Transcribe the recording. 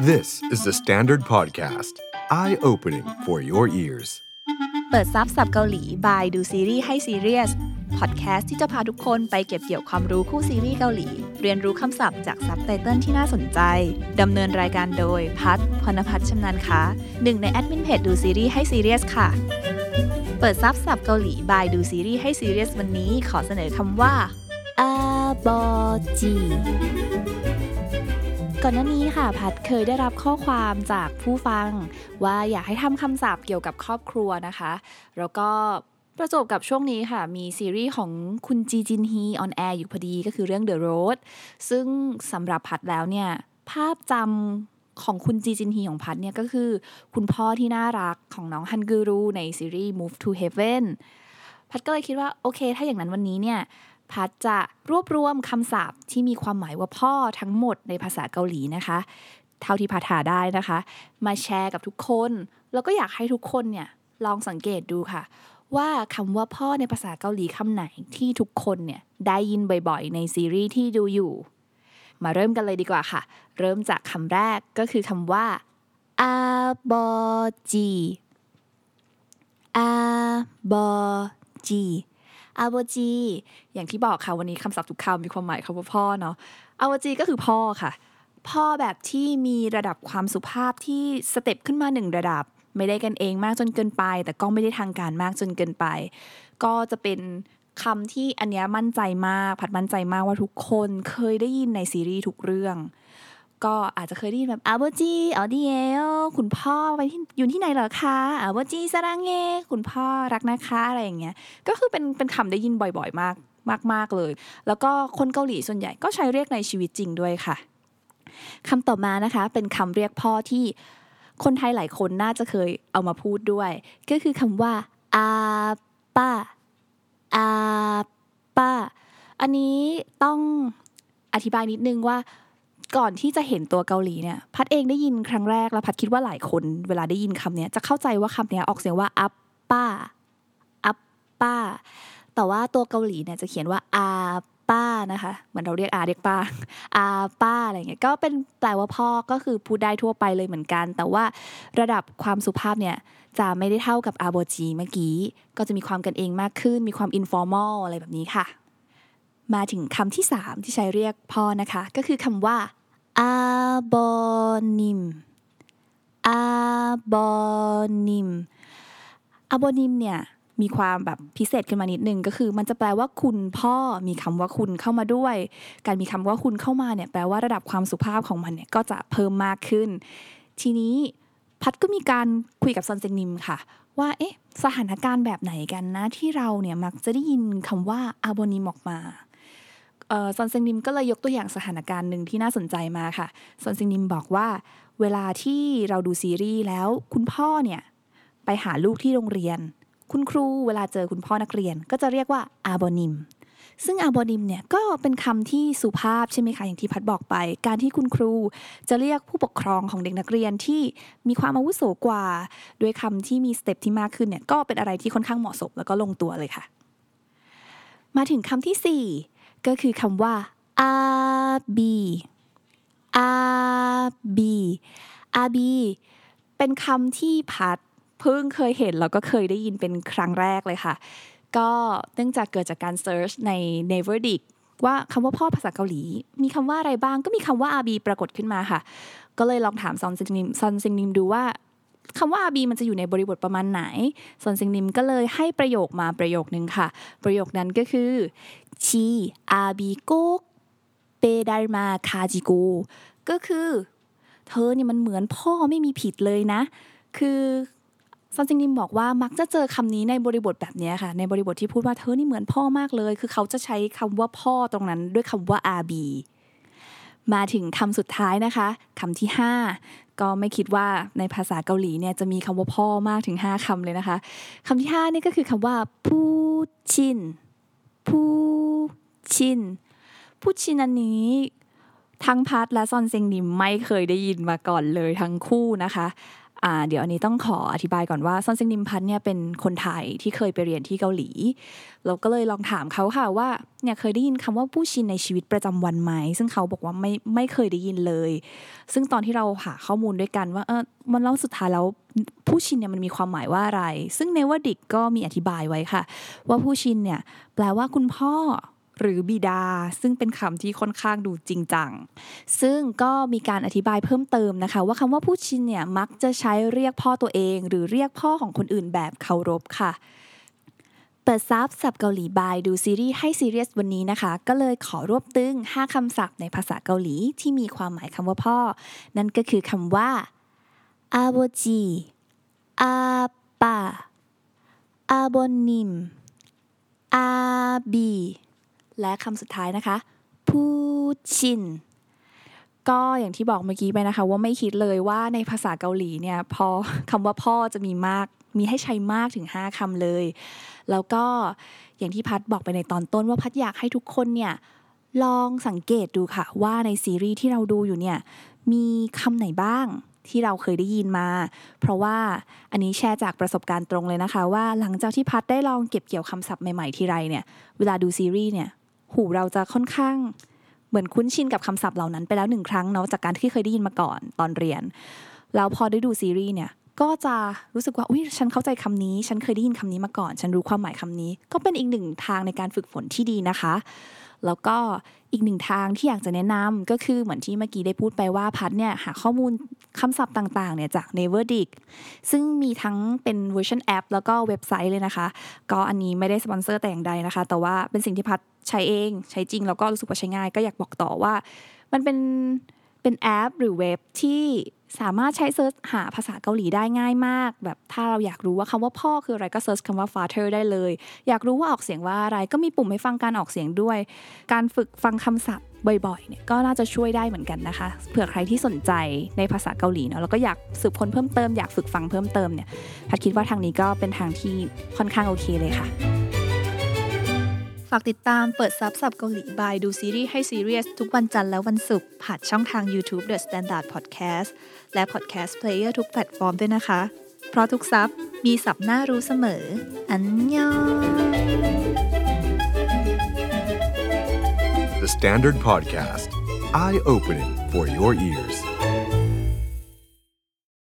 This is the Standard Podcast. Eye-opening for your ears. เปิดซับสับเกาหลี by ดูซีรีส์ให้ซีเรียส พอดแคสต์ที่จะพาทุกคนไปเก็บเกี่ยวความรู้คู่ซีรีส์เกาหลี เรียนรู้คำศัพท์จากซับไตเติลที่น่าสนใจ ดำเนินรายการโดย พัฒพรณพัฒน์ชำนาญค้าหนึ่งในแอดมินเพจดูซีรีส์ให้ซีเรียสค่ะ เปิดซับสับเกาหลี by ดูซีรีส์ให้ซีเรียสวันนี้ ขอเสนอคำว่า 아 버지 ก่อนหน้านี้ค่ะพัดเคยได้รับข้อความจากผู้ฟัง ว่าอยากให้ทำคำศัพท์เกี่ยวกับครอบครัวนะคะ แล้วก็ประจบกับช่วงนี้ค่ะ มีซีรีส์ของคุณจีจินฮีออนแอร์อยู่พอดีก็คือเรื่อง The Road ซึ่งสำหรับพัดแล้วเนี่ย ภาพจำของคุณจีจินฮีของพัดเนี่ยก็คือ คุณพ่อที่น่ารักของน้องฮันกูรูในซีรีส์ Move to Heaven พัดก็เลยคิดว่า โอเค ถ้าอย่างนั้นวันนี้เนี่ย พัดจะรวบรวมคำศัพท์ที่มีความหมายว่าพ่อทั้งหมดในภาษาเกาหลีนะคะ เท่าที่พัดหาได้นะคะ มาแชร์กับทุกคน แล้วก็อยากให้ทุกคนเนี่ยลองสังเกตดูค่ะ ว่าคำว่าพ่อในภาษาเกาหลีคำไหนที่ทุกคนเนี่ยได้ยินบ่อยๆ ในซีรีส์ที่ดูอยู่ มาเริ่มกันเลยดีกว่าค่ะ เริ่มจากคำแรกก็คือคำว่าอาบอจีอาบอจี อาบอจี อย่างที่บอกค่ะวันนี้คำศัพท์ทุกคำมีความหมายคำว่าพ่อเนาะอาบอจีก็คือพ่อค่ะ พ่อแบบที่มีระดับความสุภาพที่สเต็ปขึ้นมาหนึ่งระดับ ไม่ได้กันเองมากจนเกินไป แต่ก็ไม่ได้ทางการมากจนเกินไป ก็จะเป็นคำที่อันเนี้ยมั่นใจมาก ผัดมั่นใจมากว่าทุกคนเคยได้ยินในซีรีส์ทุกเรื่อง ก็อาจจะเคยได้ยินแบบอาบจีอาดีเอลคุณพ่อไปที่อยู่ที่ไหนเหรอคะอาบจีสรังเงคุณพ่อรักนะคะอะไรอย่างเงี้ยก็คือเป็นเป็นคำได้ยินบ่อยๆ มากมากมากเลย แล้วก็คนเกาหลีส่วนใหญ่ก็ใช้เรียกในชีวิตจริงด้วยค่ะคำต่อมานะคะ เป็นคำเรียกพ่อที่คนไทยหลายคนน่าจะเคยเอามาพูดด้วย ก็คือคำว่าอาป้าอาป้าอันนี้ต้องอธิบายนิดนึงว่า ก่อนที่จะเห็นตัวเกาหลีเนี่ยพัดเองได้ยินครั้งแรกแล้วพัดคิดว่าหลายคน เวลาได้ยินคำเนี้ยจะเข้าใจว่าคำเนี้ยออกเสียงว่าอัปป้าอัปป้า แต่ว่าตัวเกาหลีเนี่ยจะเขียนว่าอาป้านะคะเหมือนเราเรียกอาเรียกป้าอาป้าอะไรเงี้ยก็เป็นแปลว่าพ่อก็คือพูดได้ทั่วไปเลยเหมือนกัน แต่ว่าระดับความสุภาพเนี่ยจะไม่ได้เท่ากับอาโบจีเมื่อกี้ ก็จะมีความกันเองมากขึ้น มีความ informal อะไรแบบนี้ค่ะ มาถึงคำที่สามที่ใช้เรียกพ่อนะคะ ก็คือคำว่า아버님 아버님 아버님 เนี่ยมีความแบบพิเศษขึ้นมานิดนึงก็คือ มันจะแปลว่าคุณพ่อมีคำว่าคุณเข้ามาด้วย การมีคำว่าคุณเข้ามาเนี่ยแปลว่าระดับความสุภาพของมันเนี่ยก็จะเพิ่มมากขึ้น ทีนี้พัดก็มีการคุยกับ선생님ค่ะ ว่าเอ๊ะสถานการณ์แบบไหนกันนะที่เราเนี่ยมักจะได้ยินคำว่า아버님ออกมา 선생님ก็เลยยกตัวอย่างสถานการณ์หนึ่งที่น่าสนใจมาค่ะ 선생님บอกว่า เวลาที่เราดูซีรีส์แล้วคุณพ่อเนี่ย ไปหาลูกที่โรงเรียน คุณครูเวลาเจอคุณพ่อนักเรียน ก็จะเรียกว่า아버님 ซึ่ง 아버님 เนี่ยก็เป็นคำที่สุภาพใช่ไหมคะอย่างที่พัดบอกไป การที่คุณครูจะเรียกผู้ปกครองของเด็กนักเรียนที่มีความอาวุโสกว่า ด้วยคำที่มี step ที่มากขึ้นเนี่ยก็เป็นอะไรที่ค่อนข้างเหมาะสมแล้วก็ลงตัวเลยค่ะ มาถึงคำที่สี่ ก็คือคำว่า RB RB RB เป็นคำที่พัดเพิ่งเคยเห็นแล้วก็เคยได้ยินเป็นครั้งแรกเลยค่ะ ก็เนื่องจากเกิดจากการ search ใน n e v e r d i c ว่าคำว่าพ่อภาษาเกาหลี มีคำว่าอะไรบ้างก็มีคำว่า 아비 ปรากฏขึ้นมาค่ะ ก็เลยลองถาม선생님 선생님ดูว่า คำว่า 아비 มันจะอยู่ในบริบทประมาณไหน선생님ก็เลยให้ประโยคมาประโยคนึงค่ะ ประโยคนั้นก็คือ지 아비 꼭 빼닮아가지고ก็คือ เธอเนี่ยมันเหมือนพ่อไม่มีผิดเลยนะ คือ선생님บอกว่ามักจะเจอคำนี้ในบริบทแบบนี้ค่ะ ในบริบทที่พูดว่าเธอนี่เหมือนพ่อมากเลย คือเขาจะใช้คำว่าพ่อตรงนั้นด้วยคำว่า아비มาถึงคำสุดท้ายนะคะคำที่ 5 ก็ไม่คิดว่าในภาษาเกาหลีเนี่ยจะมีคำว่าพ่อมากถึง 5คำเลยนะคะคำที่5นี่ก็คือคำว่าผู้ชินผู้ชินผู้ชินอันนี้ทั้งพัทและซอนเซงนิมไม่เคยได้ยินมาก่อนเลยทั้งคู่นะคะ อ่าเดี๋ยวอันนี้ต้องขออธิบายก่อนว่าซอนซิงนิมพัทเนี่ยเป็นคนไทยที่เคยไปเรียนที่เกาหลี เราก็เลยลองถามเขาค่ะว่าเนี่ยเคยได้ยินคำว่าผู้ชินในชีวิตประจำวันไหม ซึ่งเขาบอกว่าไม่ไม่เคยได้ยินเลย ซึ่งตอนที่เราหาข้อมูลด้วยกันว่าเออมันเล่าสุดท้ายแล้วผู้ชินเนี่ยมันมีความหมายว่าอะไร ซึ่งเนวดิกก็มีอธิบายไว้ค่ะ ว่าผู้ชินเนี่ยแปลว่าคุณพ่อ หรือบิดา ซึ่งเป็นคำที่ค่อนข้างดูจริงจัง ซึ่งก็มีการอธิบายเพิ่มเติมนะคะ ว่าคำว่าผู้ชินเนี่ยมักจะใช้เรียกพ่อตัวเอง หรือเรียกพ่อของคนอื่นแบบเคารพค่ะ เปิดซับสับเกาหลีบายดูซีรีส์ให้ซีเรียสวันนี้นะคะ ก็เลยขอรวบตึง 5คำศัพท์ในภาษาเกาหลีที่มีความหมายคำว่าพ่อ นั่นก็คือคำว่าอาโบจีอาปาอาบนิมอาบี และคำสุดท้ายนะคะ ผู้ชิน ก็อย่างที่บอกเมื่อกี้ไปนะคะ ว่าไม่คิดเลยว่าในภาษาเกาหลีเนี่ยพอคำว่าพ่อจะมีมากมีให้ใช้มากถึง 5คำเลย แล้วก็อย่างที่พัดบอกไปในตอนต้นว่าพัดอยากให้ทุกคนเนี่ยลองสังเกตดูค่ะ ว่าในซีรีส์ที่เราดูอยู่เนี่ยมีคำไหนบ้างที่เราเคยได้ยินมา เพราะว่าอันนี้แชร์จากประสบการณ์ตรงเลยนะคะ ว่าหลังจากที่พัดได้ลองเก็บเกี่ยวคำศัพท์ใหม่ๆทีไรเนี่ย เวลาดูซีรีส์เนี่ย หูเราจะค่อนข้างเหมือนคุ้นชินกับคำศัพท์เหล่านั้นไปแล้วหนึ่งครั้งเนาะจากการที่เคยได้ยินมาก่อนตอนเรียนแล้วพอได้ดูซีรีส์เนี่ย ก็จะรู้สึกว่าอุ้ยฉันเข้าใจคำนี้ ฉันเคยได้ยินคำนี้มาก่อน ฉันรู้ความหมายคำนี้ ก็เป็นอีกหนึ่งทางในการฝึกฝนที่ดีนะคะ แล้วก็อีกหนึ่งทางที่อยากจะแนะนำก็คือเหมือนที่เมื่อกี้ได้พูดไปว่าพัดเนี่ยหาข้อมูลคำศัพท์ต่างๆเนี่ยจาก Naver Dic ซึ่งมีทั้งเป็นเวอร์ชันแอปแล้วก็เว็บไซต์เลยนะคะ ก็อันนี้ไม่ได้สปอนเซอร์แต่อย่างใดนะคะ แต่ว่าเป็นสิ่งที่พัดใช้เอง ใช้จริงแล้วก็รู้สึกว่าใช้ง่าย ก็อยากบอกต่อว่า มันเป็นเป็นแอปหรือเว็บที่ สามารถใช้ search หาภาษาเกาหลีได้ง่ายมาก แบบถ้าเราอยากรู้ว่าคำว่าพ่อคืออะไรก็ search คำว่า father ได้เลย อยากรู้ว่าออกเสียงว่าอะไรก็มีปุ่มให้ฟังการออกเสียงด้วย การฝึกฟังคำศัพท์บ่อยๆเนี่ยก็น่าจะช่วยได้เหมือนกันนะคะเผื่อใครที่สนใจในภาษาเกาหลีเนาะแล้วก็อยากสืบค้นเพิ่มเติมอยากฝึกฟังเพิ่มเติมเนี่ยพัดคิดว่าทางนี้ก็เป็นทางที่ค่อนข้างโอเคเลยค่ะ ฝากติดตามเปิดซับสับเกาหลี by ดูซีรีส์ให้ซีเรียสทุกวันจันทร์และวันศุกร์ผ่านช่องทาง YouTube The Standard Podcast และ podcast player ทุกแพลตฟอร์มด้วยนะคะ เพราะทุกซับมีสับน่ารู้เสมอ 안녕 The Standard Podcast, eye opening for your ears.